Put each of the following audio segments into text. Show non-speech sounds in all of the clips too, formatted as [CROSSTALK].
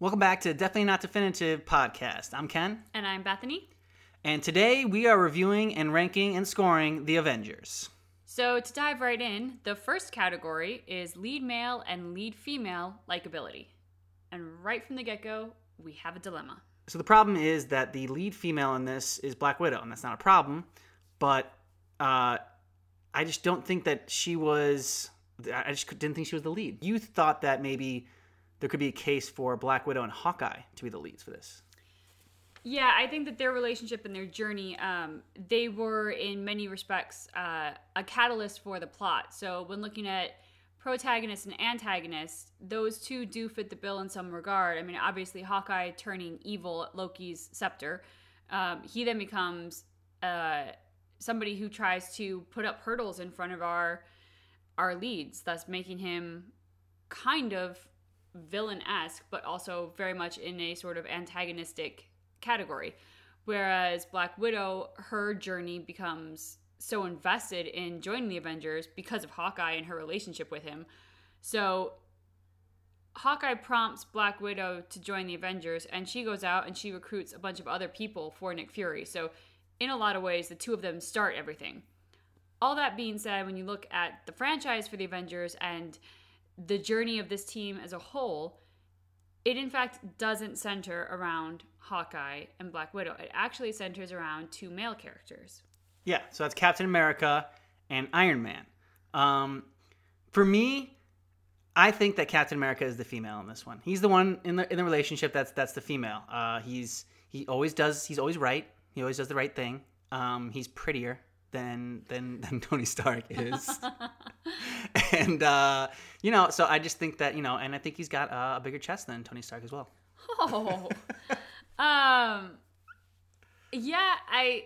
Welcome back to Definitely Not Definitive podcast. I'm Ken, And I'm Bethany. and today we are reviewing and ranking and scoring The Avengers. So, to dive right in, the first category is lead male and lead female likability. And right from the get go, we have a dilemma. So the problem is that the lead female in this is Black Widow, and that's not a problem, but uh, I just don't think that she was. I just didn't think she was the lead. You thought that maybe there could be a case for Black Widow and Hawkeye to be the leads for this. Yeah, I think that their relationship and their journey, um, they were in many respects uh, a catalyst for the plot. So, when looking at protagonist and antagonist, those two do fit the bill in some regard. I mean, obviously, Hawkeye turning evil at Loki's scepter, um, he then becomes uh, somebody who tries to put up hurdles in front of our our leads, thus making him kind of villain esque, but also very much in a sort of antagonistic category. Whereas Black Widow, her journey becomes so invested in joining the Avengers because of Hawkeye and her relationship with him. So Hawkeye prompts Black Widow to join the Avengers, and she goes out and she recruits a bunch of other people for Nick Fury. So, in a lot of ways, the two of them start everything. All that being said, when you look at the franchise for the Avengers and the journey of this team as a whole, it in fact doesn't center around Hawkeye and Black Widow. It actually centers around two male characters. Yeah, so that's Captain America and Iron Man. Um, for me, I think that Captain America is the female in this one. He's the one in the in the relationship that's that's the female. Uh, he's he always does. He's always right. He always does the right thing. Um, he's prettier than than [LAUGHS] than Tony Stark is, [LAUGHS] and uh, you know. So I just think that you know, and I think he's got uh, a bigger chest than Tony Stark as well. Oh. um yeah, I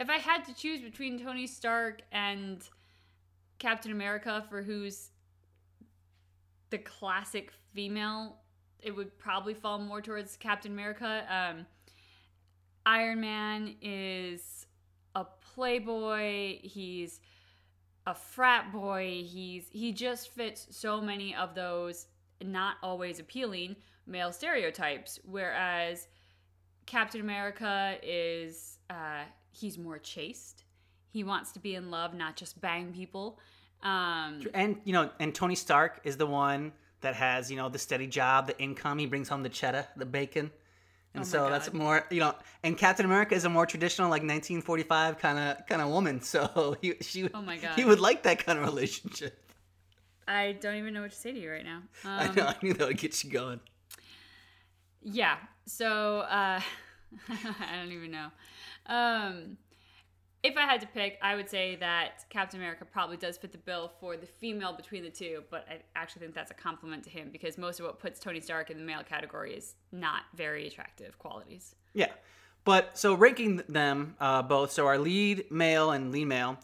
if I had to choose between Tony Stark and Captain America for who's the classic female, it would probably fall more towards Captain America. Um Iron Man is playboy, he's a frat boy, he's he just fits so many of those not always appealing male stereotypes whereas Captain America is uh, he's more chaste. He wants to be in love, not just bang people. Um, And you know, and Tony Stark is the one that has you know the steady job, the income. He brings home the cheddar, the bacon, and Oh so that's more you know. And Captain America is a more traditional like 1945 kind of kind of woman. [LAUGHS] So he she Oh my God. he would like that kind of relationship. I don't even know what to say to you right now. [LAUGHS] I Um, know. I knew that would get you going. yeah. So uh, [LAUGHS] I don't even know. Um, if I had to pick, I would say that Captain America probably does fit the bill for the female between the two, but I actually think that's a compliment to him because most of what puts Tony Stark in the male category is not very attractive qualities. Yeah, but so ranking them uh, both. So our lead male and lead male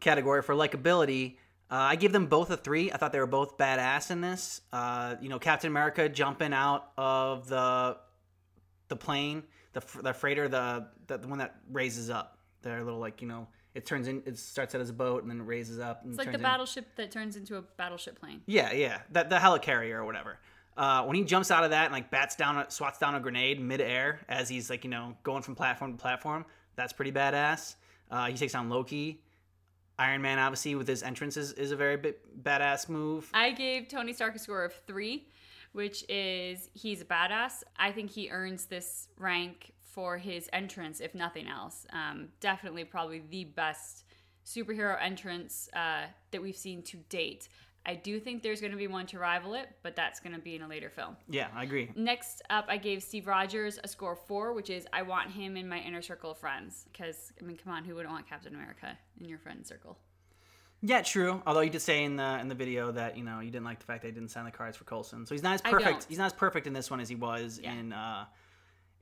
category for likability. Uh, I give them both a three. I thought they were both badass in this. Uh, you know, Captain America jumping out of the the plane, the the freighter, the, the the one that raises up. Their little like you know, it turns in. It starts out as a boat and then it raises up. And It's like the in- battleship that turns into a battleship plane. yeah, yeah, the, the helicarrier or whatever. Uh, when he jumps out of that and like bats down, a, swats down a grenade midair as he's like you know going from platform to platform, that's pretty badass. Uh, he takes on Loki. Iron Man, obviously, with his entrance is, is a very bit badass move. I gave Tony Stark a score of three, which is he's a badass. I think he earns this rank for his entrance, if nothing else. Um, definitely, probably the best superhero entrance uh, that we've seen to date. I do think there's going to be one to rival it, but that's going to be in a later film. Yeah, I agree. Next up, I gave Steve Rogers a score four, which is I want him in my inner circle of friends. Because, I mean, come on, who wouldn't want Captain America in your friend circle? Yeah, true. Although you did say in the in the video that you know you didn't like the fact they didn't sign the cards for Coulson, so he's not as perfect. He's not as perfect in this one as he was Yeah. in uh,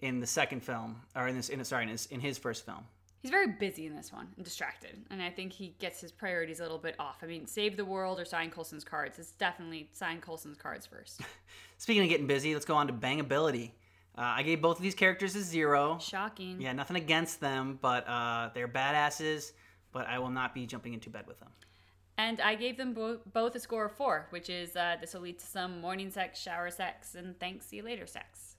in the second film, or in this in sorry in his in his first film. He's very busy in this one and distracted. And I think he gets his priorities a little bit off. I mean, save the world or sign Coulson's cards. It's definitely sign Coulson's cards first. [LAUGHS] Speaking of getting busy, let's go on to bangability. Uh, I gave both of these characters a zero. Shocking. Yeah, nothing against them, but uh, they're badasses. But I will not be jumping into bed with them. And I gave them bo- both a score of four, which is uh, this will lead to some morning sex, shower sex, and thanks, see you later sex.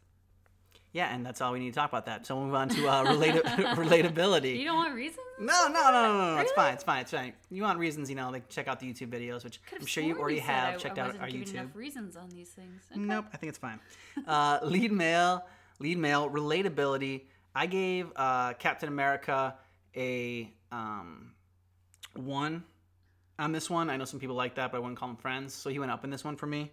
Yeah, and that's all we need to talk about that. So we'll move on to uh, relata- [LAUGHS] relatability. You don't want reasons? No, no, no, no, no, no. It's fine. It's fine. It's fine. You want reasons, you know, like check out the YouTube videos, which I'm sure you already have I- checked I out our YouTube. enough reasons on these things. Okay. Nope, I think it's fine. Uh, lead male, lead male relatability. I gave uh, Captain America a um, one on this one. I know some people like that, but I wouldn't call them friends, so he went up in this one for me.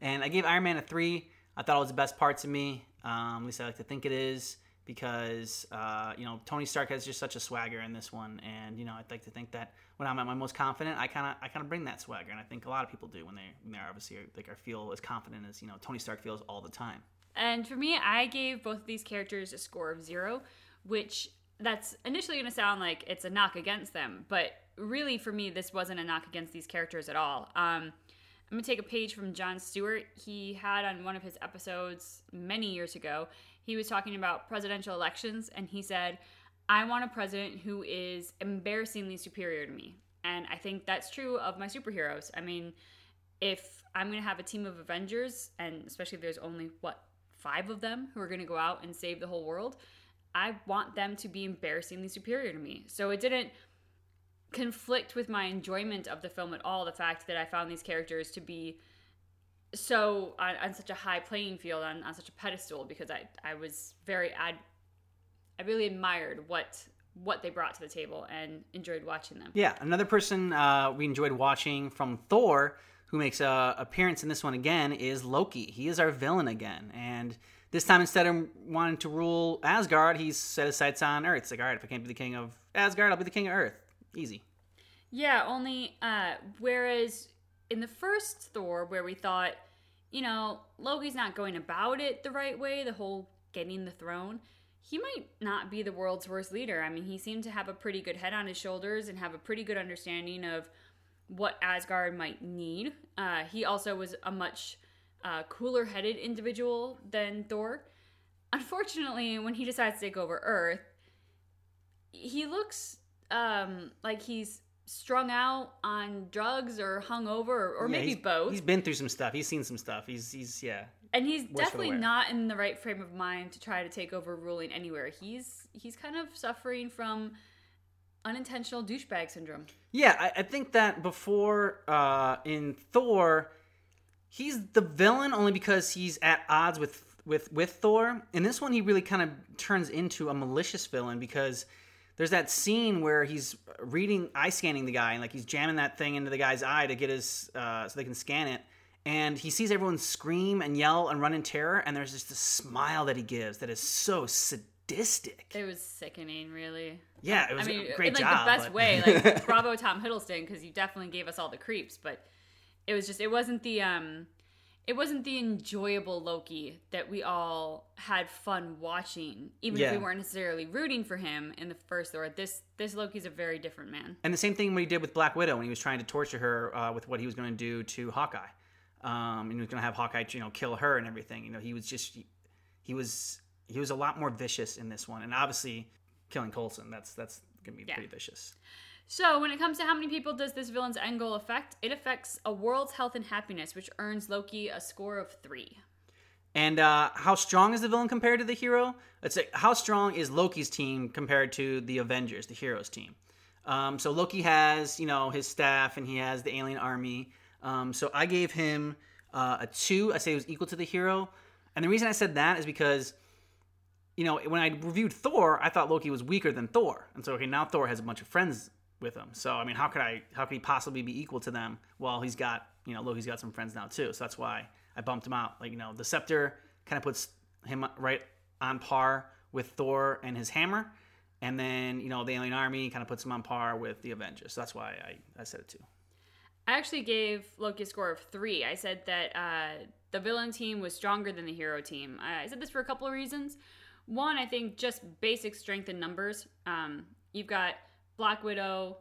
And I gave Iron Man a three. I thought it was the best parts of me. Um, at least I like to think it is because uh, you know Tony Stark has just such a swagger in this one, and you know I'd like to think that when I'm at my most confident, I kind of I kind of bring that swagger, and I think a lot of people do when they when they're obviously like I feel as confident as you know Tony Stark feels all the time. And for me, I gave both of these characters a score of zero, which that's initially going to sound like it's a knock against them, but really for me, this wasn't a knock against these characters at all. Um, I'm going to take a page from Jon Stewart. He had on one of his episodes many years ago, he was talking about presidential elections, and he said, I want a president who is embarrassingly superior to me. And I think that's true of my superheroes. I mean, if I'm going to have a team of Avengers, and especially if there's only, what, five of them who are going to go out and save the whole world, I want them to be embarrassingly superior to me. So it didn't conflict with my enjoyment of the film at all, the fact that I found these characters to be so on, on such a high playing field, on, on such a pedestal, because I, I was very, I really admired what what they brought to the table and enjoyed watching them. Yeah, another person uh, we enjoyed watching from Thor, who makes a appearance in this one again, is Loki. He is our villain again, and this time instead of wanting to rule Asgard, he's set his sights on Earth. It's like, all right, if I can't be the king of Asgard, I'll be the king of Earth. Easy. Yeah, only uh, whereas in the first Thor, where we thought, you know, Loki's not going about it the right way, the whole getting the throne, he might not be the world's worst leader. I mean, he seemed to have a pretty good head on his shoulders and have a pretty good understanding of what Asgard might need. Uh, he also was a much uh, cooler headed individual than Thor. Unfortunately, when he decides to take over Earth, he looks um, like he's strung out on drugs or hungover or, or Yeah, maybe both. He's been through some stuff. He's seen some stuff. He's he's yeah. and he's definitely not in the right frame of mind to try to take over ruling anywhere. He's he's kind of suffering from unintentional douchebag syndrome. Yeah, I, I think that before uh, in Thor, he's the villain only because he's at odds with with with Thor. In this one, he really kind of turns into a malicious villain because there's that scene where he's reading eye scanning the guy and like he's jamming that thing into the guy's eye to get his uh, so they can scan it. And he sees everyone scream and yell and run in terror, and there's just a smile that he gives that is so sadistic. It was sickening, really. Yeah, it was I mean, a great in like job. the best but- way. Like [LAUGHS] bravo, Tom Hiddleston, because you definitely gave us all the creeps. But it was just it wasn't the um, it wasn't the enjoyable Loki that we all had fun watching, even if we weren't necessarily rooting for him in the first Thor. This this Loki's a very different man. And the same thing when he did with Black Widow when he was trying to torture her uh, with what he was going to do to Hawkeye. Um, and he was going to have Hawkeye, you know, kill her and everything. You know, he was just he was he was a lot more vicious in this one, and obviously killing Coulson. That's that's going to be Yeah. pretty vicious. So, when it comes to how many people does this villain's end goal affect, it affects a world's health and happiness, which earns Loki a score of three. And uh, how strong is the villain compared to the hero? Let's say how strong is Loki's team compared to the Avengers, the heroes team? Um, so Loki has you know his staff and he has the alien army. Um, so I gave him uh, a two. I say it was equal to the hero. And the reason I said that is because you know when I reviewed Thor, I thought Loki was weaker than Thor, and so okay now Thor has a bunch of friends with him. So I mean, how could I? How could he possibly be equal to them? Well, he's got you know Loki's got some friends now too. So that's why I bumped him out. Like you know, the scepter kind of puts him right on par with Thor and his hammer, and then you know the alien army kind of puts him on par with the Avengers. So that's why I I said it too. I actually gave Loki a score of three. I said that uh, the villain team was stronger than the hero team. I said this for a couple of reasons. One, I think just basic strength in numbers. Um, you've got Black Widow,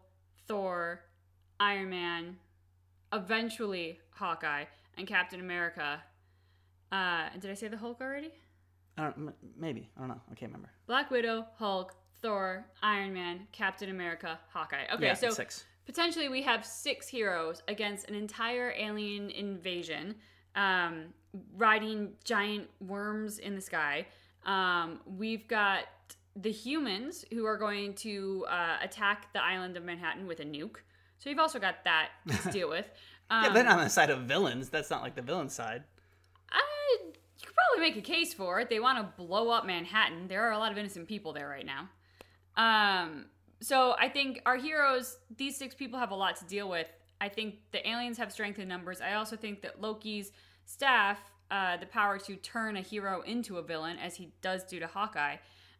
Thor, Iron Man, eventually Hawkeye, and Captain America. Uh, did I say the Hulk already? I don't m- maybe I don't know. I can't remember. Black Widow, Hulk, Thor, Iron Man, Captain America, Hawkeye. Okay, yeah, so six. potentially we have six heroes against an entire alien invasion, um, riding giant worms in the sky. Um, we've got the humans who are going to uh, attack the island of Manhattan with a nuke. So you've also got that to [LAUGHS] deal with. Um, yeah, they're on the side of villains. That's not like the villain side. I, you could probably make a case for it. They want to blow up Manhattan. There are a lot of innocent people there right now. Um, so I think our heroes, these six people, have a lot to deal with. I think the aliens have strength in numbers. I also think that Loki's staff, uh, the power to turn a hero into a villain, as he does do to Hawkeye,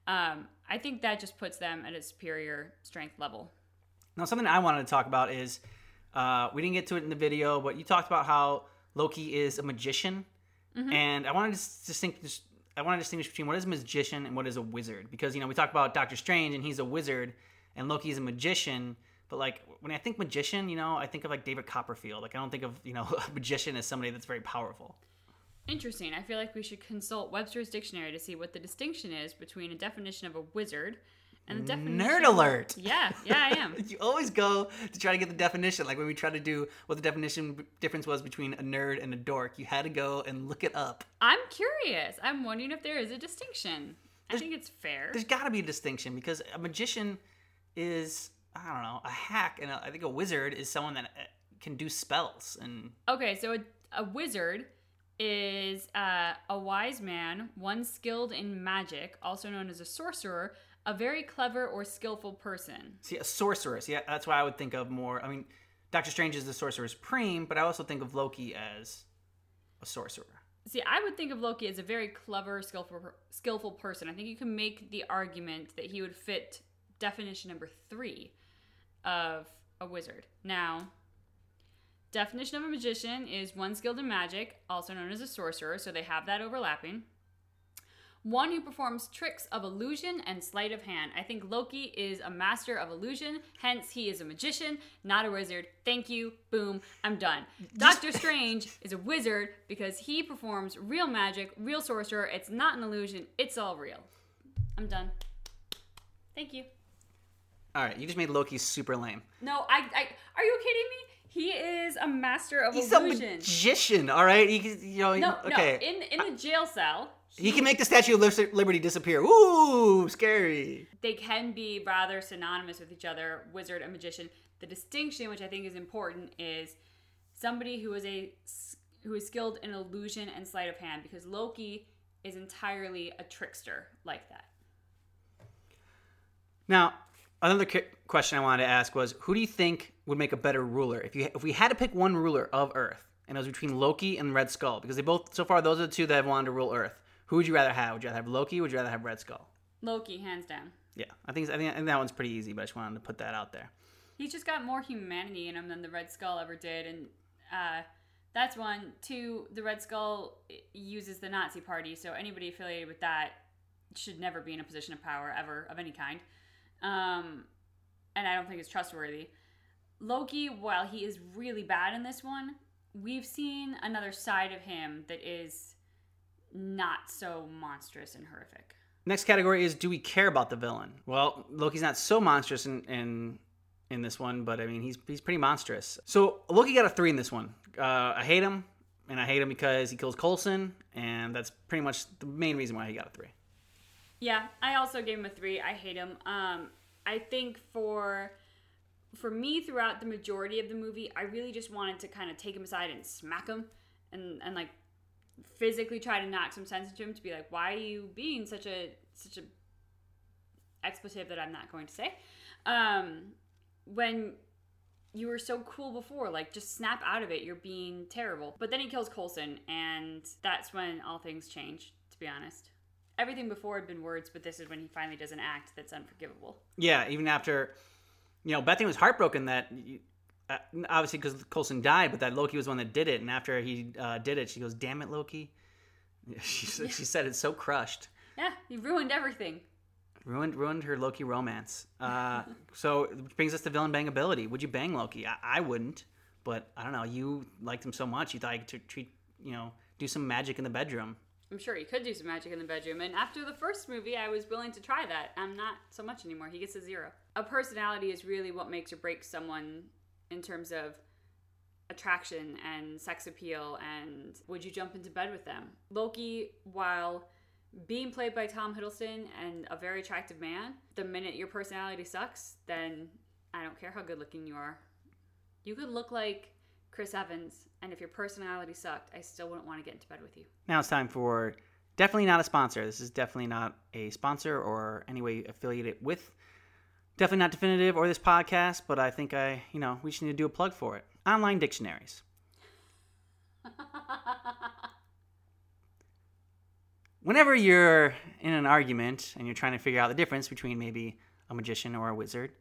um, I think that just puts them at a superior strength level. Now, something I wanted to talk about is uh, we didn't get to it in the video, but you talked about how Loki is a magician, and I wanted to distinguish. I want to distinguish between what is a magician and what is a wizard, because you know we talk about Doctor Strange and he's a wizard, and Loki is a magician. But like when I think magician, you know, I think of like David Copperfield. Like I don't think of you know [LAUGHS] a magician as somebody that's very powerful. Interesting. I feel like we should consult Webster's dictionary to see what the distinction is between a definition of a wizard and the definition. Nerd alert! Yeah, yeah, I am. [LAUGHS] You always go to try to get the definition. Like when we try to do what the definition difference was between a nerd and a dork, you had to go and look it up. I'm curious. I'm wondering if there is a distinction. I think it's fair. There's got to be a distinction because a magician is I don't know a hack, and a, I think a wizard is someone that uh, can do spells. And Okay, so a, a wizard is uh, a wise man, one skilled in magic, also known as a sorcerer, a very clever or skillful person. see, a sorceress. Yeah, that's why I would think of more. I mean, Doctor Strange is the sorcerer supreme, but I also think of Loki as a sorcerer. See, I would think of Loki as a very clever, skillful, skillful person. I think you can make the argument that he would fit definition number three of a wizard. Now, definition of a magician is one skilled in magic, also known as a sorcerer, so they have that overlapping. One who performs tricks of illusion and sleight of hand. I think Loki is a master of illusion, hence, he is a magician, not a wizard. Thank you. Boom. I'm done. Doctor Strange is a wizard because he performs real magic, real sorcerer. It's not an illusion, it's all real. I'm done. Thank you. All right, you just made Loki super lame. No, I, I are you kidding me? He is a master of He's a magician. All right, he, you know. no, okay. no. In in the jail cell, He can make the Statue of Liberty disappear. Ooh, scary. they can be rather synonymous with each other, wizard and magician. The distinction, which I think is important, is somebody who is a who is skilled in illusion and sleight of hand, because Loki is entirely a trickster like that. Now, another question I wanted to ask was, who do you think would make a better ruler? If you if we had to pick one ruler of Earth, and it was between Loki and Red Skull, because they both so far those are the two that have wanted to rule Earth. Who would you rather have? Would you rather have Loki? Or would you rather have Red Skull? Loki, hands down. Yeah, I think I think, I think that one's pretty easy, but I just wanted to put that out there. He's just got more humanity in him than the Red Skull ever did, and uh, that's one. Two, the Red Skull uses the Nazi Party, so anybody affiliated with that should never be in a position of power ever of any kind. Um, and I don't think it's trustworthy. Loki, while he is really bad in this one, we've seen another side of him that is not so monstrous and horrific. Next category is do we care about the villain? Well, Loki's not so monstrous in in, in this one, but I mean he's he's pretty monstrous. So Loki got a three in this one. Uh, I hate him, and I hate him because he kills Coulson, and that's pretty much the main reason why he got a three. Yeah, I also gave him a three. I hate him. Um, I think for for me throughout the majority of the movie, I really just wanted to kind of take him aside and smack him and and like physically try to knock some sense into him to be like, why are you being such a such a expletive that I'm not going to say? Um, when you were so cool before, like just snap out of it. You're being terrible. But then he kills Coulson, and that's when all things change. To be honest everything before had been words, but this is when he finally does an act that's unforgivable. Yeah, even after, you know, Bethany was heartbroken that, uh, obviously because Coulson died, but that Loki was one that did it. And after he uh, did it, she goes, "Damn it, Loki!" [LAUGHS] She said, she said it's so crushed, Yeah, he ruined everything. ruined ruined her Loki romance. Uh, [LAUGHS] so which brings us to villain bangability. Would you bang Loki? I, I wouldn't, but I don't know. You liked him so much, you thought you could treat, you know, do some magic in the bedroom. I'm sure he could do some magic in the bedroom. And after the first movie, I was willing to try that. I'm not so much anymore. He gets a zero. A personality is really what makes or breaks someone in terms of attraction and sex appeal and would you jump into bed with them. Loki, while being played by Tom Hiddleston and a very attractive man, the minute your personality sucks, then I don't care how good looking you are. You could look like Chris Evans, and if your personality sucked, I still wouldn't want to get into bed with you. Now it's time for definitely not a sponsor. This is definitely not a sponsor or any way affiliated with. Definitely not definitive or this podcast, but I think I, you know, we just need to do a plug for it. Online dictionaries. [LAUGHS] Whenever you're in an argument and you're trying to figure out the difference between maybe a magician or a wizard,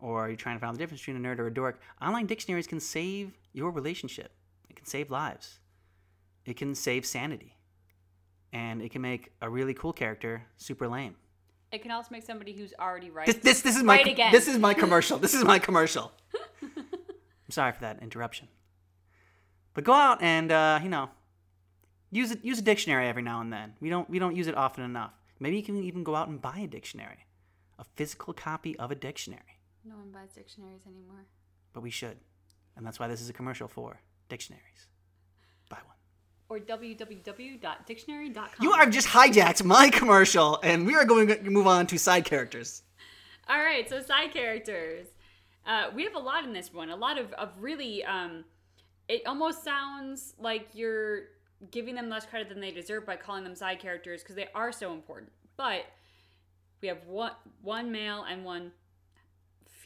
or are you're trying to find the difference between a nerd or a dork, online dictionaries can save your relationship. It can save lives. It can save sanity. And it can make a really cool character super lame. It can also make somebody who's already right. This, this, this is my Right again. this is my [LAUGHS] commercial. This is my commercial. I'm sorry for that interruption. But go out and uh, you know use it use a dictionary every now and then. We don't we don't use it often enough. Maybe you can even go out and buy a dictionary, a physical copy of a dictionary. No one buys dictionaries anymore. But we should, and that's why this is a commercial for dictionaries. Buy one. Or www.dictionary.com. You have just hijacked my commercial, and we are going to move on to side characters. All right, so side characters. Uh, we have a lot in this one. A lot of, of really, um, it almost sounds like you're giving them less credit than they deserve by calling them side characters because they are so important. But we have one, one male and one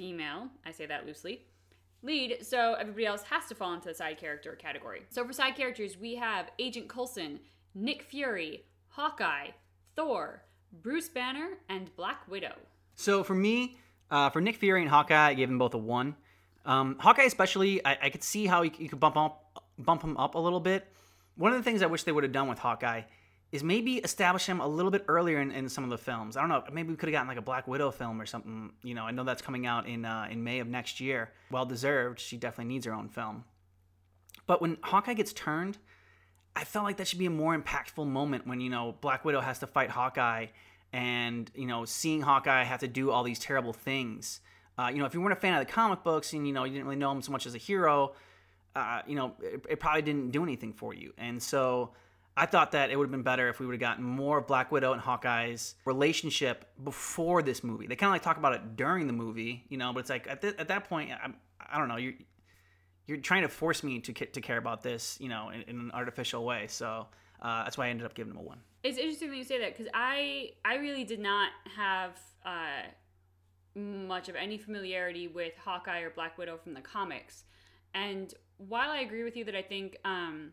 female. I say that loosely. Lead, so everybody else has to fall into the side character category. So for side characters, we have Agent Coulson, Nick Fury, Hawkeye, Thor, Bruce Banner, and Black Widow. So for me, uh, for Nick Fury and Hawkeye, I gave them both a one. Um, Hawkeye, especially, I, I could see how you, you could bump up, bump him up a little bit. One of the things I wish they would have done with Hawkeye is maybe establish him a little bit earlier in, in some of the films. I don't know. Maybe we could have gotten like a Black Widow film or something. You know, I know that's coming out in uh, in May of next year. Well deserved. She definitely needs her own film. But when Hawkeye gets turned, I felt like that should be a more impactful moment when you know Black Widow has to fight Hawkeye, and you know seeing Hawkeye have to do all these terrible things. Uh, you know, if you weren't a fan of the comic books and you know you didn't really know him so much as a hero, uh, you know it, it probably didn't do anything for you. And so I thought that it would have been better if we would have gotten more of Black Widow and Hawkeye's relationship before this movie. They kind of like talk about it during the movie, you know, but it's like at, th- at that point, I, I don't know, you're you're trying to force me to to care about this, you know, in, in an artificial way. So uh, that's why I ended up giving them a one. It's interesting that you say that because I I really did not have uh, much of any familiarity with Hawkeye or Black Widow from the comics, and while I agree with you that I think um,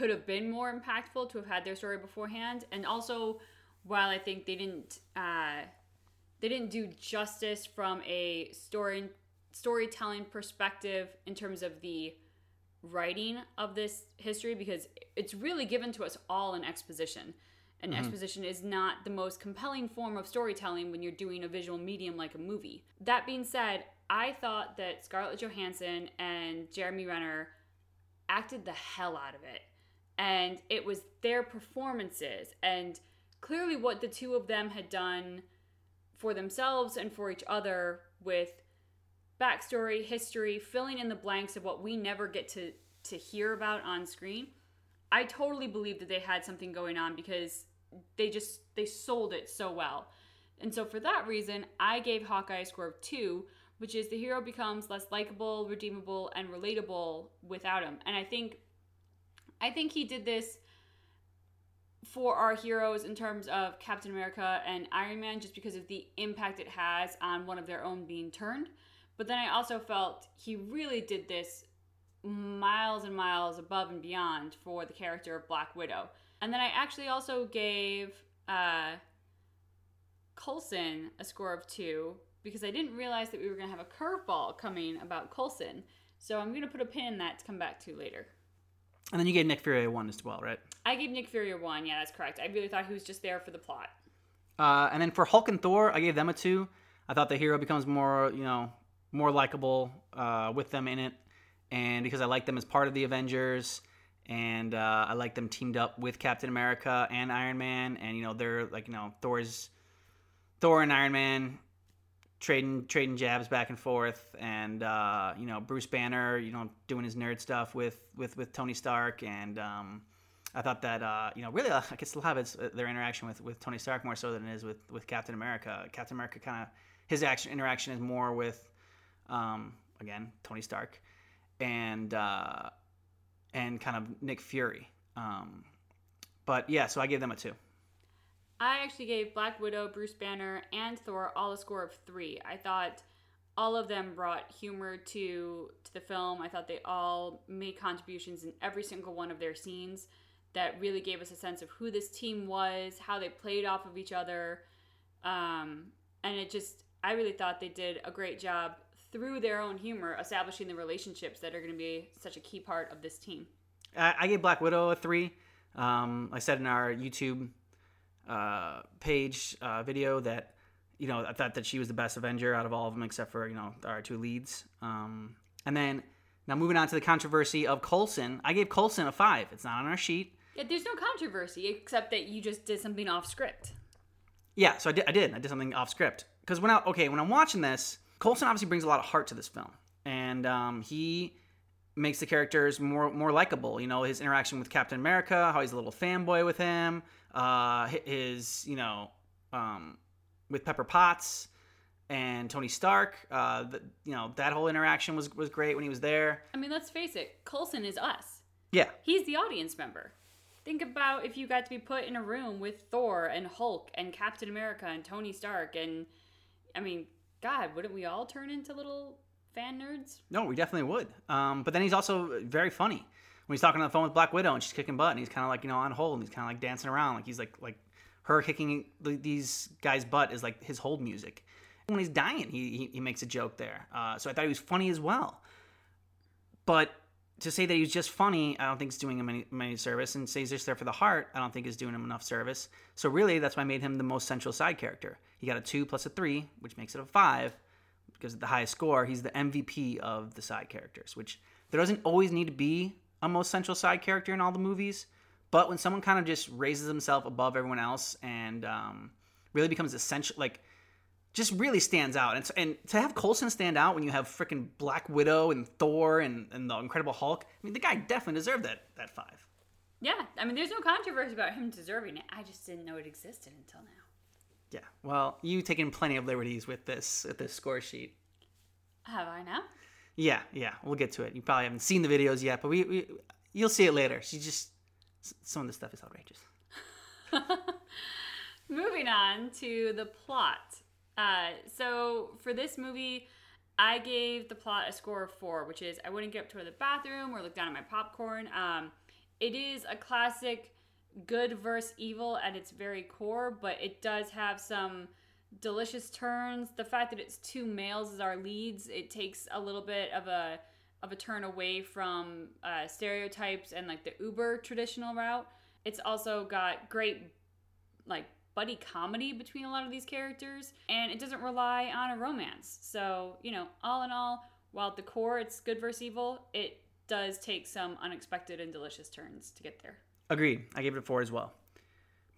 could have been more impactful to have had their story beforehand, and also while I think they didn't uh, they didn't do justice from a story storytelling perspective in terms of the writing of this history because it's really given to us all in exposition. And exposition is not the most compelling form of storytelling when you're doing a visual medium like a movie. That being said, I thought that Scarlett Johansson and Jeremy Renner acted the hell out of it. And it was their performances and clearly what the two of them had done for themselves and for each other with backstory, history, filling in the blanks of what we never get to to hear about on screen. I totally believe that they had something going on because they just they sold it so well. And so for that reason, I gave Hawkeye a score of 2, which is the hero becomes less likable, redeemable, and relatable without him. And I think I think he did this for our heroes in terms of Captain America and Iron Man just because of the impact it has on one of their own being turned. But then I also felt he really did this miles and miles above and beyond for the character of Black Widow. And then I actually also gave uh, Coulson a score of two because I didn't realize that we were going to have a curveball coming about Coulson. So I'm going to put a pin in that to come back to later. And then you gave Nick Fury a one as well, right? I gave Nick Fury a one. Yeah, that's correct. I really thought he was just there for the plot. Uh, and then for Hulk and Thor, I gave them a two. I thought the hero becomes more, you know, more likable uh, with them in it, and because I like them as part of the Avengers, and uh, I like them teamed up with Captain America and Iron Man, and you know they're like you know Thor's Thor and Iron Man trading trading jabs back and forth, and uh, you know Bruce Banner, you know doing his nerd stuff with with with Tony Stark, and um, I thought that uh, you know really uh, I guess a lot of it's uh, their interaction with with Tony Stark more so than it is with with Captain America. Captain America kind of his action interaction is more with um, again Tony Stark and uh, and kind of Nick Fury. Um, but yeah, so I gave them a two. I actually gave Black Widow, Bruce Banner, and Thor all a score of three. I thought all of them brought humor to to the film. I thought they all made contributions in every single one of their scenes that really gave us a sense of who this team was, how they played off of each other, um, and it just I really thought they did a great job through their own humor establishing the relationships that are going to be such a key part of this team. I, I gave Black Widow a three. Um, I said in our YouTube uh, page uh, video that you know I thought that she was the best Avenger out of all of them except for you know our two leads. Um, and then now moving on to the controversy of Coulson, I gave Coulson a five. It's not on our sheet. Yeah, there's no controversy except that you just did something off script. Yeah, so I did. I did. I did something off script because when I okay when I'm watching this, Coulson obviously brings a lot of heart to this film, and um, he makes the characters more more likable. You know, his interaction with Captain America, how he's a little fanboy with him, uh, his you know um, with Pepper Potts and Tony Stark. Uh, the, you know that whole interaction was was great when he was there. I mean, let's face it, Coulson is us. Yeah, he's the audience member. Think about if you got to be put in a room with Thor and Hulk and Captain America and Tony Stark and I mean, God, wouldn't we all turn into little fan nerds? No, we definitely would. Um, but then he's also very funny when he's talking on the phone with Black Widow and she's kicking butt and he's kind of like you know on hold and he's kind of like dancing around like he's like like her kicking these guys' butt is like his hold music. When he's dying, he he, he makes a joke there. Uh, so I thought he was funny as well. But to say that he's just funny, I don't think is doing him any, any service. And say he's just there for the heart, I don't think is doing him enough service. So really, that's why I made him the most central side character. He got a two plus a three, which makes it a five, because of the highest score. He's the MVP of the side characters, which there doesn't always need to be a most central side character in all the movies. But when someone kind of just raises himself above everyone else and um, really becomes essential, like just really stands out. And, and to have Coulson stand out when you have freaking Black Widow and Thor and, and the Incredible Hulk, I mean, the guy definitely deserved that, that five. Yeah, I mean, there's no controversy about him deserving it. I just didn't know it existed until now. Yeah, well, you taken plenty of liberties with this with this score sheet. Have I now? Yeah, yeah, we'll get to it. You probably haven't seen the videos yet, but we, we you'll see it later. She just some of the stuff is outrageous. [LAUGHS] Moving on to the plot. Uh, so for this movie, I gave the plot a score of four, which is I wouldn't get up to the bathroom or look down at my popcorn. Um, it is a classic good versus evil at its very core, but it does have some delicious turns. The fact that it's two males as our leads, it takes a little bit of a of a turn away from uh, stereotypes and like the uber traditional route. It's also got great like buddy comedy between a lot of these characters, and it doesn't rely on a romance. So, you know, all in all, while at the core it's good versus evil, it does take some unexpected and delicious turns to get there. Agreed. I gave it a four as well.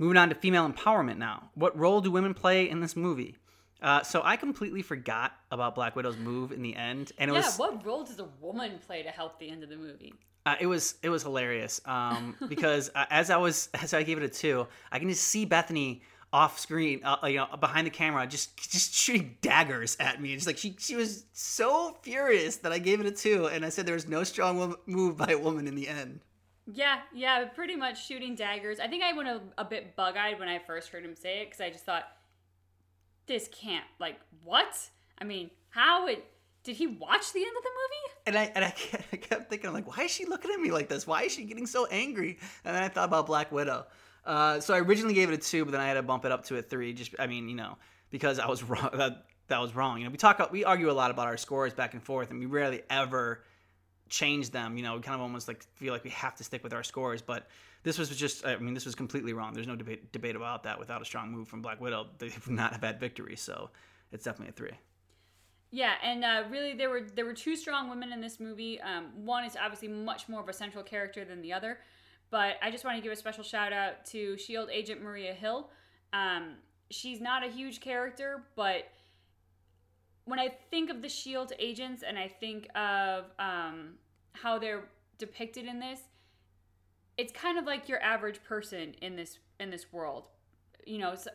Moving on to female empowerment now. What role do women play in this movie? Uh, so I completely forgot about Black Widow's move in the end, and it yeah, was. what role does a woman play to help the end of the movie? Uh, it was it was hilarious um, [LAUGHS] because uh, as I was [LAUGHS] as I gave it a two, I can just see Bethany off screen, uh, you know, behind the camera, just just shooting daggers at me. And Just like she she was so furious that I gave it a two, and I said there was no strong move by a woman in the end. Yeah, yeah, pretty much shooting daggers. I think I went a, a bit bug eyed when I first heard him say it because I just thought, this can't, like, what? I mean, how. Did he watch the end of the movie? And I and [LAUGHS] I kept, thinking, like, why is she looking at me like this? Why is she getting so angry? And then I thought about Black Widow. Uh, so I originally gave it a two, but then I had to bump it up to a three. Just, I mean, you know, because I was [LAUGHS] wrong. That, that was wrong. You know, we talk, we argue a lot about our scores back and forth, and we rarely ever change them. You know, kind of almost like feel like we have to stick with our scores. But this was just, I mean, this was completely wrong. There's no debate debate about that. Without a strong move from Black Widow, they would not have had victory. So it's definitely a three. Yeah, and uh, really, there were there were two strong women in this movie. Um, one is obviously much more of a central character than the other, but I just want to give a special shout out to Shield agent Maria Hill. Um, she's not a huge character, but when I think of the Shield agents and I think of um, how they're depicted in this, it's kind of like your average person in this in this world. You know, so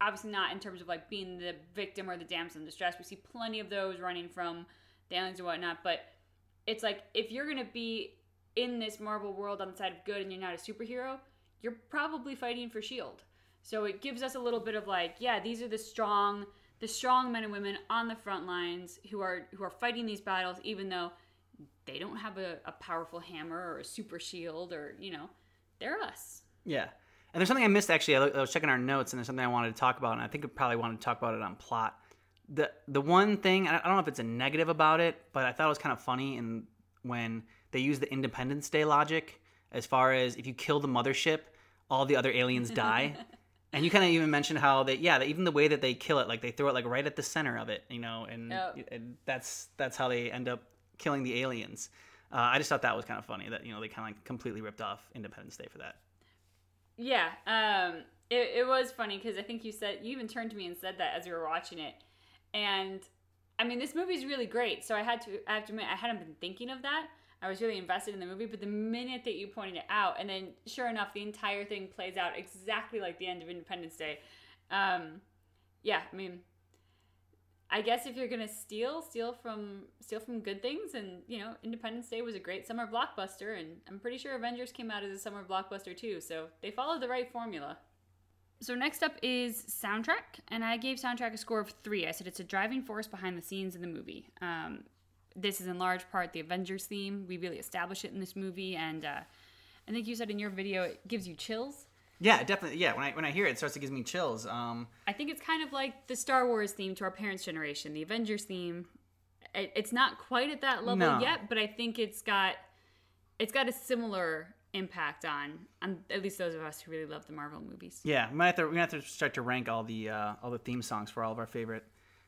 obviously not in terms of like being the victim or the damsel in distress. We see plenty of those running from the aliens and whatnot, but it's like if you're gonna be in this Marvel world on the side of good and you're not a superhero, you're probably fighting for Shield. So it gives us a little bit of like, yeah, these are the strong, the strong men and women on the front lines who are who are fighting these battles, even though they don't have a, a powerful hammer or a super shield or you know, they're us. Yeah. And there's something I missed actually. I, I was checking our notes, and there's something I wanted to talk about, and I think I probably wanted to talk about it on plot. The the one thing I don't know if it's a negative about it, but I thought it was kind of funny, and when they use the Independence Day logic, as far as if you kill the mothership, all the other aliens [LAUGHS] die. and you kind of even mentioned how they, yeah, even the way that they kill it, like they throw it like right at the center of it, you know, and, Yep. and that's that's how they end up killing the aliens. Uh, I just thought that was kind of funny that you know they kind of like completely ripped off Independence Day for that. Yeah, um, it, it was funny because I think you said you even turned to me and said that as we were watching it, and I mean this movie's really great. So I had to I have to admit I hadn't been thinking of that. I was really invested in the movie, but the minute that you pointed it out, and then sure enough, the entire thing plays out exactly like the end of Independence Day. Um, yeah, I mean, I guess if you're gonna steal, steal from steal from good things, and you know, Independence Day was a great summer blockbuster, and I'm pretty sure Avengers came out as a summer blockbuster too. So they followed the right formula. So next up is soundtrack, and I gave soundtrack a score of three. I said it's a driving force behind the scenes in the movie. Um, this is in large part the Avengers theme. We really establish it in this movie, and uh, I think you said in your video it gives you chills. Yeah, definitely. Yeah, when I when I hear it, it starts to give me chills. Um, I think it's kind of like the Star Wars theme to our parents' generation, the Avengers theme. It, it's not quite at that level No. yet, but I think it's got it's got a similar impact on on at least those of us who really love the Marvel movies. yeah, we might have to we have to start to rank all the uh, all the theme songs for all of our favorite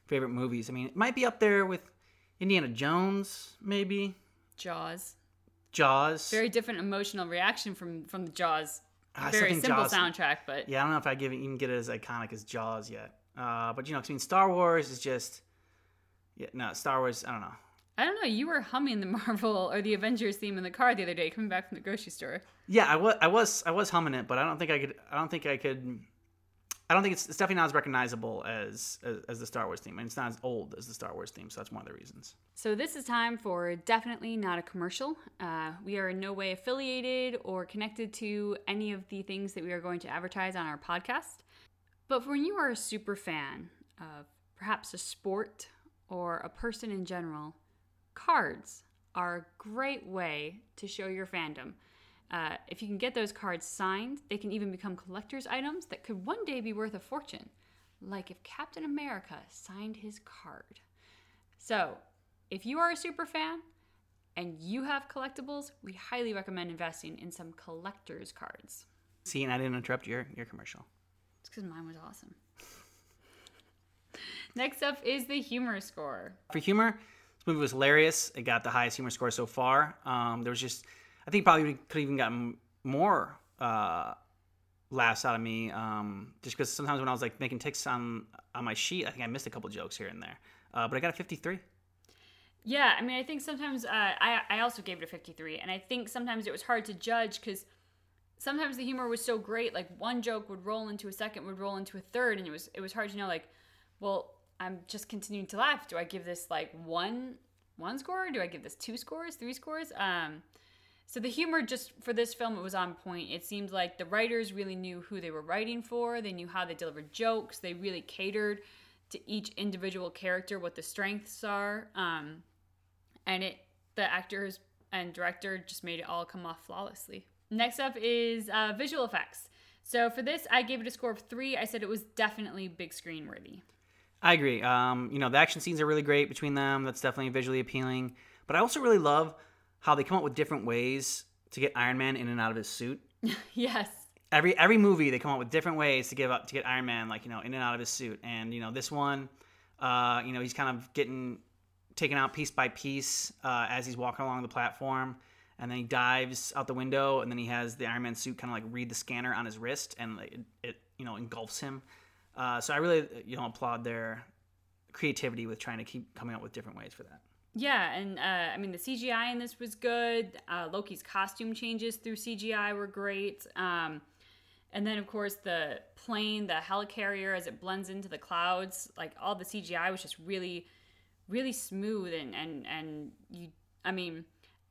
favorite movies. I mean, it might be up there with Indiana Jones, maybe Jaws, Jaws. very different emotional reaction from from the Jaws. Very simple Jaws- soundtrack, but Yeah, I don't know if I give it, even get it as iconic as Jaws yet. Uh, but you know, I mean, Star Wars is just yeah, no, Star Wars. I don't know. I don't know. You were humming the [LAUGHS] Marvel or the Avengers theme in the car the other day, coming back from the grocery store. Yeah, I was, I was, I was humming it, but I don't think I could. I don't think I could. I don't think it's, it's definitely not as recognizable as, as as the Star Wars theme, and it's not as old as the Star Wars theme. So that's one of the reasons. So this is time for definitely not a commercial. Uh, we are in no way affiliated or connected to any of the things that we are going to advertise on our podcast. But when you are a super fan of perhaps a sport or a person in general, cards are a great way to show your fandom. Uh, if you can get those cards signed, they can even become collector's items that could one day be worth a fortune. Like if Captain America signed his card. So, if you are a super fan and you have collectibles, we highly recommend investing in some collector's cards. See, and I didn't interrupt your your commercial. It's because mine was awesome. [LAUGHS] Next up is the humor score. For humor, this movie was hilarious. It got the highest humor score so far. Um, there was just, I think probably could even gotten more uh, laughs out of me. Um, just because sometimes when I was like making ticks on on my sheet, I think I missed a couple jokes here and there. Uh, but I got a 53. Yeah, I mean, I think sometimes uh, I I also gave it a 53, and I think sometimes it was hard to judge because sometimes the humor was so great, like one joke would roll into a second, would roll into a third, and it was it was hard to know, like, well, I'm just continuing to laugh. Do I give this like one one score? Do I give this two scores, three scores? Um, so the humor just for this film it was on point. It seemed like the writers really knew who they were writing for. They knew how they delivered jokes. They really catered to each individual character what the strengths are. Um, and it the actors and director just made it all come off flawlessly. Next up is uh, visual effects. So for this, I gave it a score of three. I said it was definitely big screen worthy. I agree. Um, you know, the action scenes are really great between them. That's definitely visually appealing. But I also really love how they come up with different ways to get Iron Man in and out of his suit. [LAUGHS] yes. Every every movie they come up with different ways to give up to get Iron Man like you know in and out of his suit. And you know this one, Uh, you know, he's kind of getting taken out piece by piece uh, as he's walking along the platform. And then he dives out the window, and then he has the Iron Man suit kind of like read the scanner on his wrist, and it, it you know engulfs him. Uh, so I really you know applaud their creativity with trying to keep coming up with different ways for that. Yeah, and uh, I mean the CGI in this was good. Uh, Loki's costume changes through CGI were great. Um, and then of course the plane, the helicarrier, as it blends into the clouds, like all the CGI was just really, really smooth and and and you. I mean,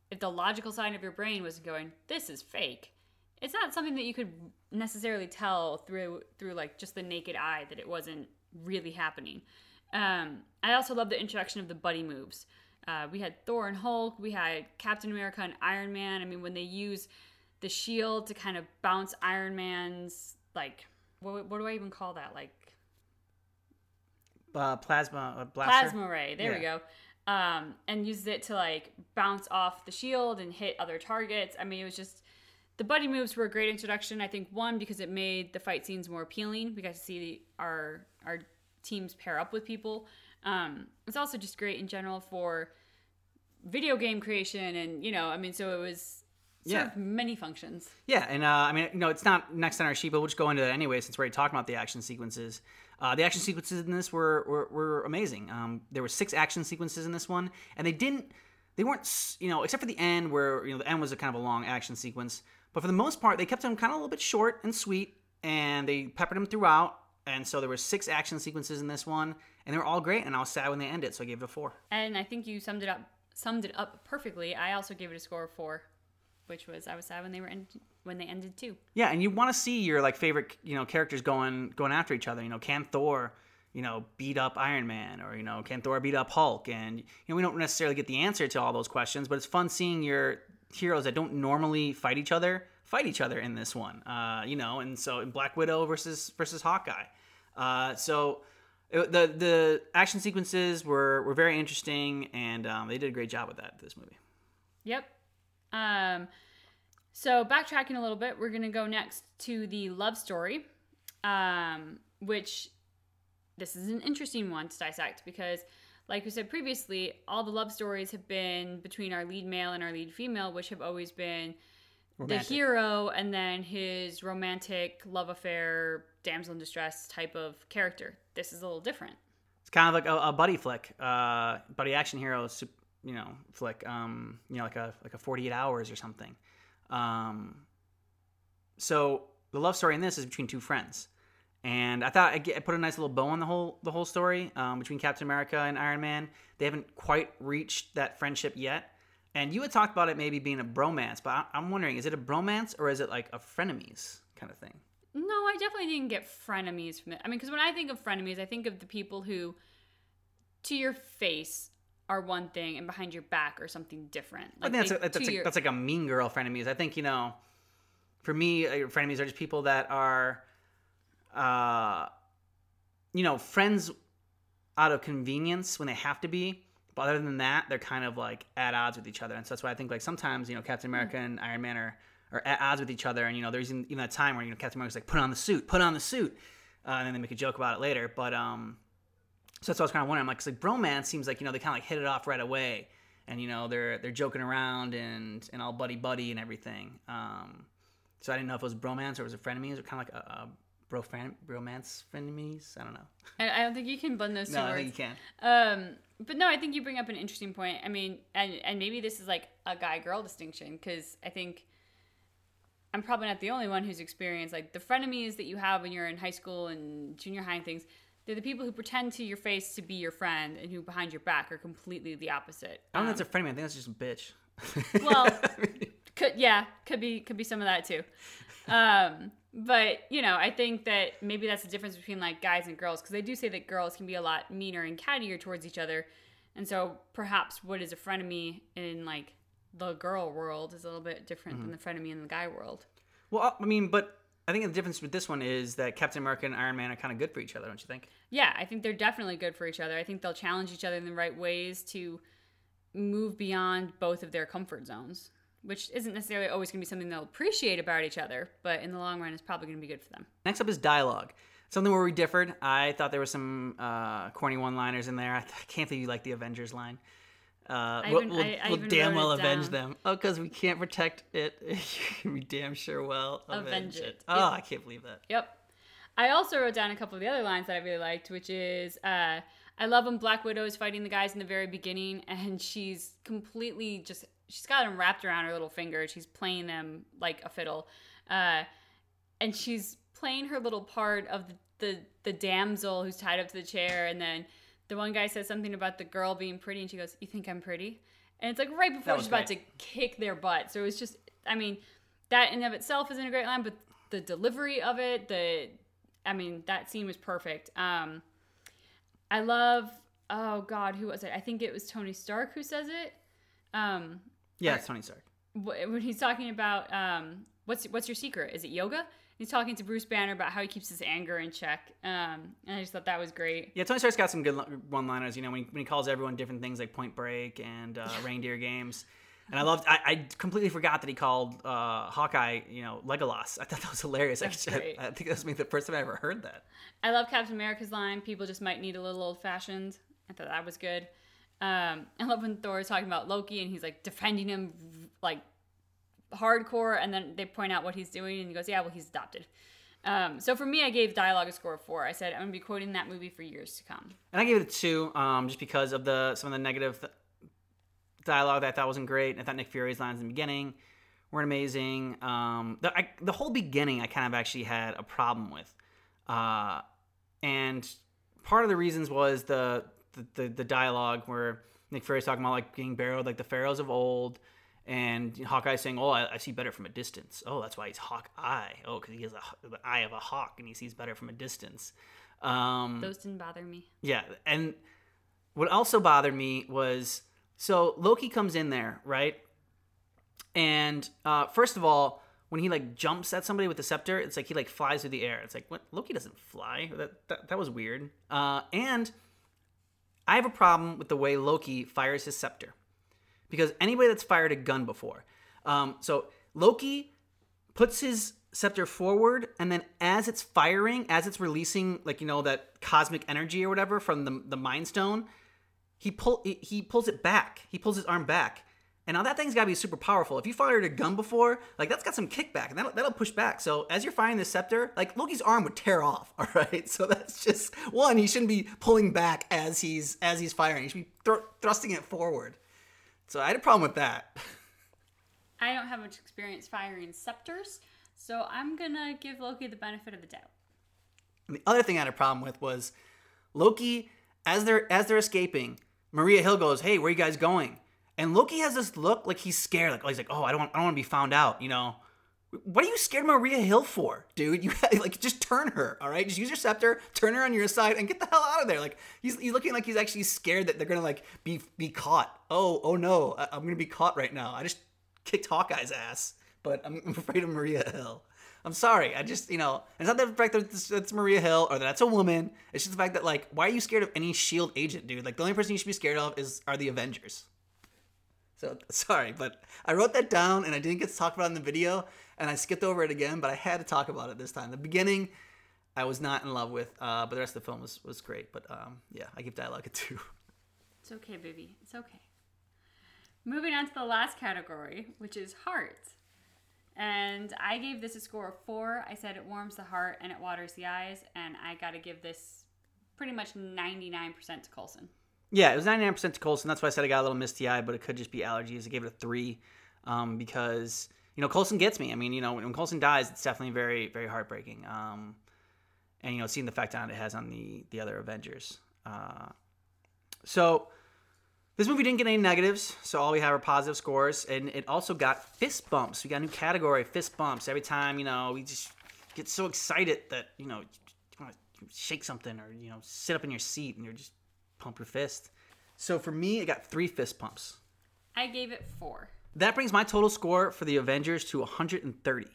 if the logical side of your brain was going, "This is fake," it's not something that you could necessarily tell through through like just the naked eye that it wasn't really happening. Um, I also love the introduction of the buddy moves. Uh, we had Thor and Hulk. We had Captain America and Iron Man. I mean, when they use the shield to kind of bounce Iron Man's like, what, what do I even call that? Like uh, plasma uh, blaster. plasma ray. There we go. Um, and used it to like bounce off the shield and hit other targets. I mean, it was just the buddy moves were a great introduction. I think one because it made the fight scenes more appealing. We got to see our our teams pair up with people. Um, it's also just great in general for video game creation, and you know, I mean, so it was served many functions. Yeah, and uh, I mean, you know, it's not next on our sheet, but we'll just go into that anyway since we're already talking about the action sequences. Uh, the action sequences in this were were, were amazing. Um, there were six action sequences in this one, and they didn't, they weren't, you know, except for the end where you know the end was a kind of a long action sequence. But for the most part, they kept them kind of a little bit short and sweet, and they peppered them throughout. And so there were six action sequences in this one, and they were all great. And I was sad when they ended, so I gave it a four. And I think you summed it up summed it up perfectly. I also gave it a score of four, which was I was sad when they were end, when they ended too. Yeah, and you want to see your like favorite, you know, characters going going after each other. You know, can Thor, you know, beat up Iron Man, or you know, can Thor beat up Hulk? And you know, we don't necessarily get the answer to all those questions, but it's fun seeing your heroes that don't normally fight each other fight each other in this one. Uh, you know, and so in Black Widow versus versus Hawkeye. Uh, so it, the the action sequences were were very interesting, and um, they did a great job with that this movie. Yep. Um, so backtracking a little bit, we're gonna go next to the love story, um, which this is an interesting one to dissect because, like we said previously, all the love stories have been between our lead male and our lead female, which have always been Romantic. the hero and then his romantic love affair, damsel in distress type of character. This is a little different. It's kind of like a, a buddy flick, uh, buddy action hero, you know, flick. Um, you know, like a like a forty eight hours or something. Um, so the love story in this is between two friends, and I thought I, put a nice little bow on the whole the whole story um, between Captain America and Iron Man. They haven't quite reached that friendship yet. And you had talked about it maybe being a bromance, but I, I'm wondering, is it a bromance or is it like a frenemies kind of thing? I definitely didn't get frenemies from it. I mean, because when I think of frenemies, I think of the people who, to your face, are one thing and behind your back are something different. I think that's, they- a, that's, like, your- that's like a mean girl frenemies. I think you know, for me, uh, frenemies are just people that are, uh, you know, friends out of convenience when they have to be. But other than that, they're kind of like at odds with each other, and so that's why I think like sometimes you know Captain America and Iron Man are are at odds with each other, and you know there's even, even that time where you know Captain America's like put on the suit, put on the suit, uh, and then they make a joke about it later. But um, so that's what I was kind of wondering. I'm like, 'cause, like bromance seems like you know they kind of like hit it off right away, and you know they're they're joking around and and all buddy buddy and everything. Um, so I didn't know if it was bromance or it was it frenemies or kind of like a, a bro bromance frenemies. I don't know. I, I don't think you can blend those two No, I think you can. Um, but no, I think you bring up an interesting point. I mean, and and maybe this is like a guy girl distinction because I think I'm probably not the only one who's experienced like the frenemies that you have when you're in high school and junior high and things. They're the people who pretend to your face to be your friend and who behind your back are completely the opposite. I don't Um, think that's a frenemy. I think that's just a bitch. [LAUGHS] Well, could yeah, could be could be some of that too. Um, but you know, I think that maybe that's the difference between like guys and girls because they do say that girls can be a lot meaner and cattier towards each other, and so perhaps what is a frenemy in like the girl world is a little bit different than the frenemy in the guy world. well, I mean, but I think the difference with this one is that Captain America and Iron Man are kind of good for each other, don't you think? Yeah, I think they're definitely good for each other. I think they'll challenge each other in the right ways to move beyond both of their comfort zones, which isn't necessarily always going to be something they'll appreciate about each other, but in the long run, it's probably going to be good for them. Next up is dialogue. something where we differed. I thought there were some uh, corny one-liners in there. I, I can't believe you like the Avengers line. Uh, we'll, even- we'll, I- I we'll damn well avenge down. them. Oh, because we can't protect it. [LAUGHS] we damn sure well avenge, Avenge it. it. Oh, Yep. I can't believe that. Yep. I also wrote down a couple of the other lines that I really liked, which is uh, I love when Black Widow is fighting the guys in the very beginning, [LAUGHS] and she's completely just she's got them wrapped around her little finger. She's playing them like a fiddle, uh, and she's playing her little part of the, the the damsel who's tied up to the chair, and then the one guy says something about the girl being pretty, and she goes, "You think I'm pretty?" And it's like right before was she's about to kick their butt. So it's just, I mean, that in and of itself isn't a great line, but the delivery of it, the, I mean, that scene was perfect. Um, I love, oh God, who was it? I think it was Tony Stark who says it. Um, Yeah, it's Tony Stark. when he's talking about um, what's what's your secret? Is it yoga? He's talking to Bruce Banner about how he keeps his anger in check, um, and I just thought that was great. Yeah, Tony Stark's got some good one-liners. You know, when he, when he calls everyone different things like Point Break and uh, [LAUGHS] Reindeer Games. And I loved. I, I completely forgot that he called uh, Hawkeye, you know, Legolas. I thought that was hilarious. That's I, great. I think that was maybe the first time I ever heard that. I love Captain America's line. People just might need a little old fashioned. I thought that was good. Um, I love when Thor is talking about Loki and he's like defending him like hardcore, and then they point out what he's doing, and he goes, "Yeah, well, he's adopted." Um, so for me, I gave dialogue a score of four. I said I'm gonna be quoting that movie for years to come. And I gave it a two, um, just because of the some of the negative th- dialogue that I thought wasn't great. I thought Nick Fury's lines in the beginning weren't amazing. Um, the I, the whole beginning, I kind of actually had a problem with, uh, and part of the reasons was the the, the the dialogue where Nick Fury's talking about like being buried like the pharaohs of old. And Hawkeye saying, "Oh, I, I see better from a distance. Oh, that's why he's Hawkeye. Oh, because he has a, the eye of a hawk, and he sees better from a distance." Um, Those didn't bother me. yeah, and what also bothered me was so Loki comes in there, right? And uh, first of all, when he like jumps at somebody with the scepter, it's like he like flies through the air. It's like what Loki doesn't fly. That that, that was weird. Uh, and I have a problem with the way Loki fires his scepter because anybody that's fired a gun before, um, so Loki puts his scepter forward and then as it's firing as it's releasing like you know that cosmic energy or whatever from the, the mind stone he pull he- pulls it back. He pulls his arm back. And now that thing's got to be super powerful. If you fired a gun before like that's got some kickback and that'll, that'll push back. So as you're firing the scepter like loki's arm would tear off [LAUGHS] all right so that's just one he shouldn't be pulling back as he's as he's firing. He should be thr- thrusting it forward so i had a problem with that I don't have much experience firing scepters, so I'm gonna give Loki the benefit of the doubt. And the other thing I had a problem with was Loki, as they're as they're escaping, Maria Hill goes, "Hey, where you guys going?" And Loki has this look like he's scared, like oh, he's like, "Oh, I don't, want, I don't want to be found out," you know. What are you scared of Maria Hill for, dude? [LAUGHS] You like just turn her, all right? Just use your scepter, turn her on your side, and get the hell out of there. Like he's, he's looking like he's actually scared that they're gonna like be be caught. Oh, oh no, I, I'm gonna be caught right now. I just kicked Hawkeye's ass, but I'm, I'm afraid of Maria Hill. I'm sorry. I just, you know, it's not the fact that it's, it's Maria Hill or that that's a woman. It's just the fact that, like, why are you scared of any Shield agent, dude? Like, the only person you should be scared of is are the Avengers. So [LAUGHS] sorry, but I wrote that down and I didn't get to talk about it in the video, and I skipped over it again. But I had to talk about it this time. The beginning, I was not in love with, uh, but the rest of the film was was great. But um, yeah, I give dialogue [LAUGHS] a two. It's okay, baby. It's okay. Moving on to the last category, which is heart. And I gave this a score of four. I said it warms the heart and it waters the eyes, and I got to give this pretty much 99% to Coulson. Yeah, it was 99% to Coulson. That's why I said I got a little misty eye, but it could just be allergies. I gave it a three um, because, you know, Coulson gets me. I mean, you know, when Coulson dies, it's definitely very, very heartbreaking. Um, and, you know, seeing the effect on it has on the, the other Avengers. Uh, so this movie didn't get any negatives, so all we have are positive scores. And it also got fist bumps. We got a new category, fist bumps. Every time, you know, we just get so excited that, you know, you want to shake something or, you know, sit up in your seat and you're just pump your fist. So for me, it got three fist pumps. I gave it four. That brings my total score for the Avengers to 130.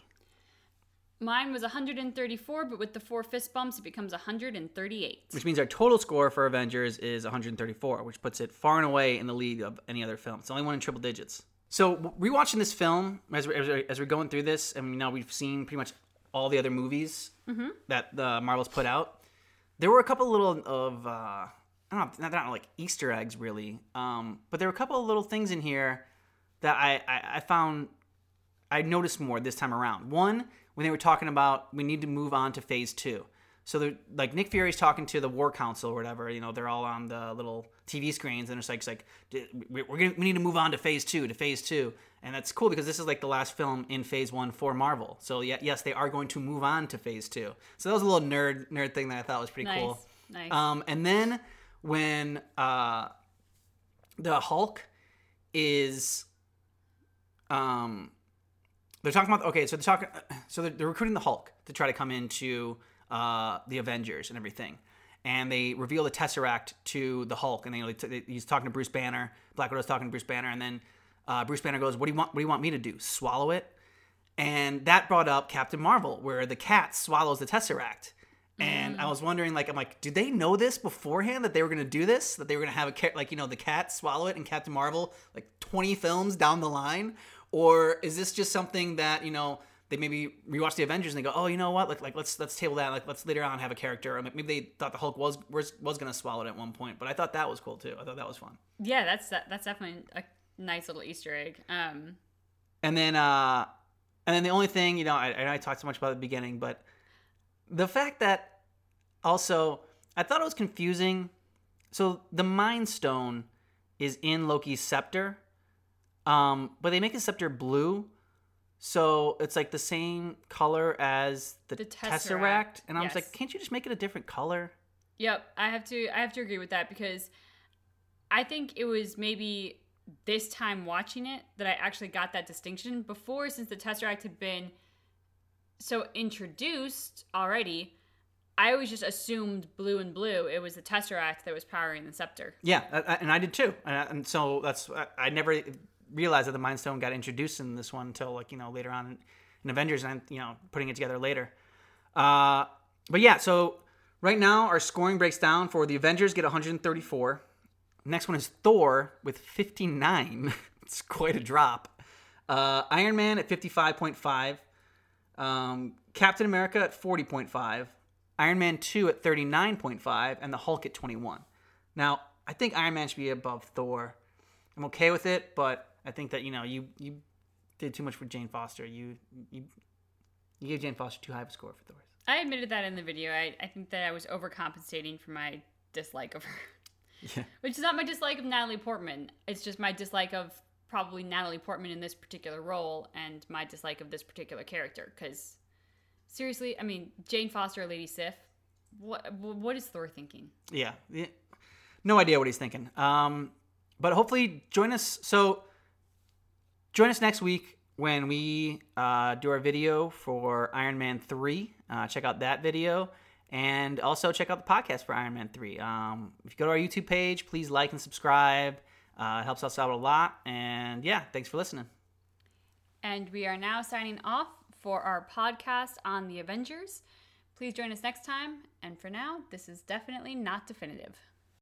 Mine was 134, but with the four fist bumps, it becomes 138. Which means our total score for Avengers is 134, which puts it far and away in the lead of any other film. It's the only one in triple digits. So rewatching this film as we're, as we're, going through this, and know we've seen pretty much all the other movies Mm-hmm. that the Marvels put out, there were a couple little of uh, I don't know, they're not like Easter eggs really, um, but there were a couple of little things in here that I, I, I found I noticed more this time around. One, when they were talking about we need to move on to phase two. So they're like Nick Fury's talking to the War Council or whatever. You know, they're all on the little TV screens, and it's like, it's like we- we're gonna we need to move on to phase two, to phase two, and that's cool because this is like the last film in phase one for Marvel. So yeah, yes, they are going to move on to phase two. So that was a little nerd nerd thing that I thought was pretty Nice. cool. Nice. Um, and then when uh, the Hulk is, um, they're talking about okay, so they're talking, so they're, they're recruiting the Hulk to try to come into uh, the Avengers and everything, and they reveal the Tesseract to the Hulk, and they, they he's talking to Bruce Banner, Black Widow's talking to Bruce Banner, and then uh, Bruce Banner goes, "What do you want? What do you want me to do? Swallow it?" And that brought up Captain Marvel, where the cat swallows the Tesseract. And I was wondering, like, I'm like, did they know this beforehand that they were going to do this? That they were going to have a cat, like, you know, the cat swallow it in Captain Marvel, like 20 films down the line? Or is this just something that, you know, they maybe rewatch the Avengers and they go, oh, you know what? Like, like let's let's table that. Like, let's later on have a character. Or maybe they thought the Hulk was was, was going to swallow it at one point. But I thought that was cool too. I thought that was fun. yeah, that's that's definitely a nice little Easter egg. Um, And then, uh, and then the only thing, you know, I, I talked so much about at the beginning, but the fact that also I thought it was confusing. So the Mind Stone is in Loki's scepter, um, but they make his scepter blue, so it's like the same color as the, The Tesseract. Tesseract, And I was yes. like, can't you just make it a different color? Yep, I have to I have to agree with that because I think it was maybe this time watching it that I actually got that distinction. Before, since the Tesseract had been so introduced already, I always just assumed blue and blue. It was the Tesseract that was powering the scepter. Yeah, I- I- and I did too. And, so that's I- never realized that the Mind Stone got introduced in this one until like you know later on in, in Avengers and you know putting it together later. Uh, but yeah, so right now our scoring breaks down for the Avengers get 134. Next one is Thor with 59. [LAUGHS] it's quite a drop. Uh, Iron Man at 55.5. Um, Captain America at 40.5. Iron Man 2 at 39.5. And the Hulk at 21. Now, I think Iron Man should be above Thor. I'm okay with it, but I think that, you know, you, you did too much for Jane Foster. You, you, you gave Jane Foster too high of a score for Thor. I admitted that in the video. I, I think that I was overcompensating for my dislike of her. [LAUGHS] Yeah. Which is not my dislike of Natalie Portman. It's just my dislike of probably Natalie Portman in this particular role and my dislike of this particular character. Because seriously, I mean, Jane Foster, Lady Sif, what what is Thor thinking? Yeah. yeah. No idea what he's thinking. Um, but hopefully join us. So join us next week when we uh, do our video for Iron Man 3. Uh, check out that video. And also check out the podcast for Iron Man 3. Um, if you go to our YouTube page, please like and subscribe. Uh, it helps us out a lot. And yeah, thanks for listening. And we are now signing off for our podcast on the Avengers. Please join us next time. And for now, this is definitely not definitive.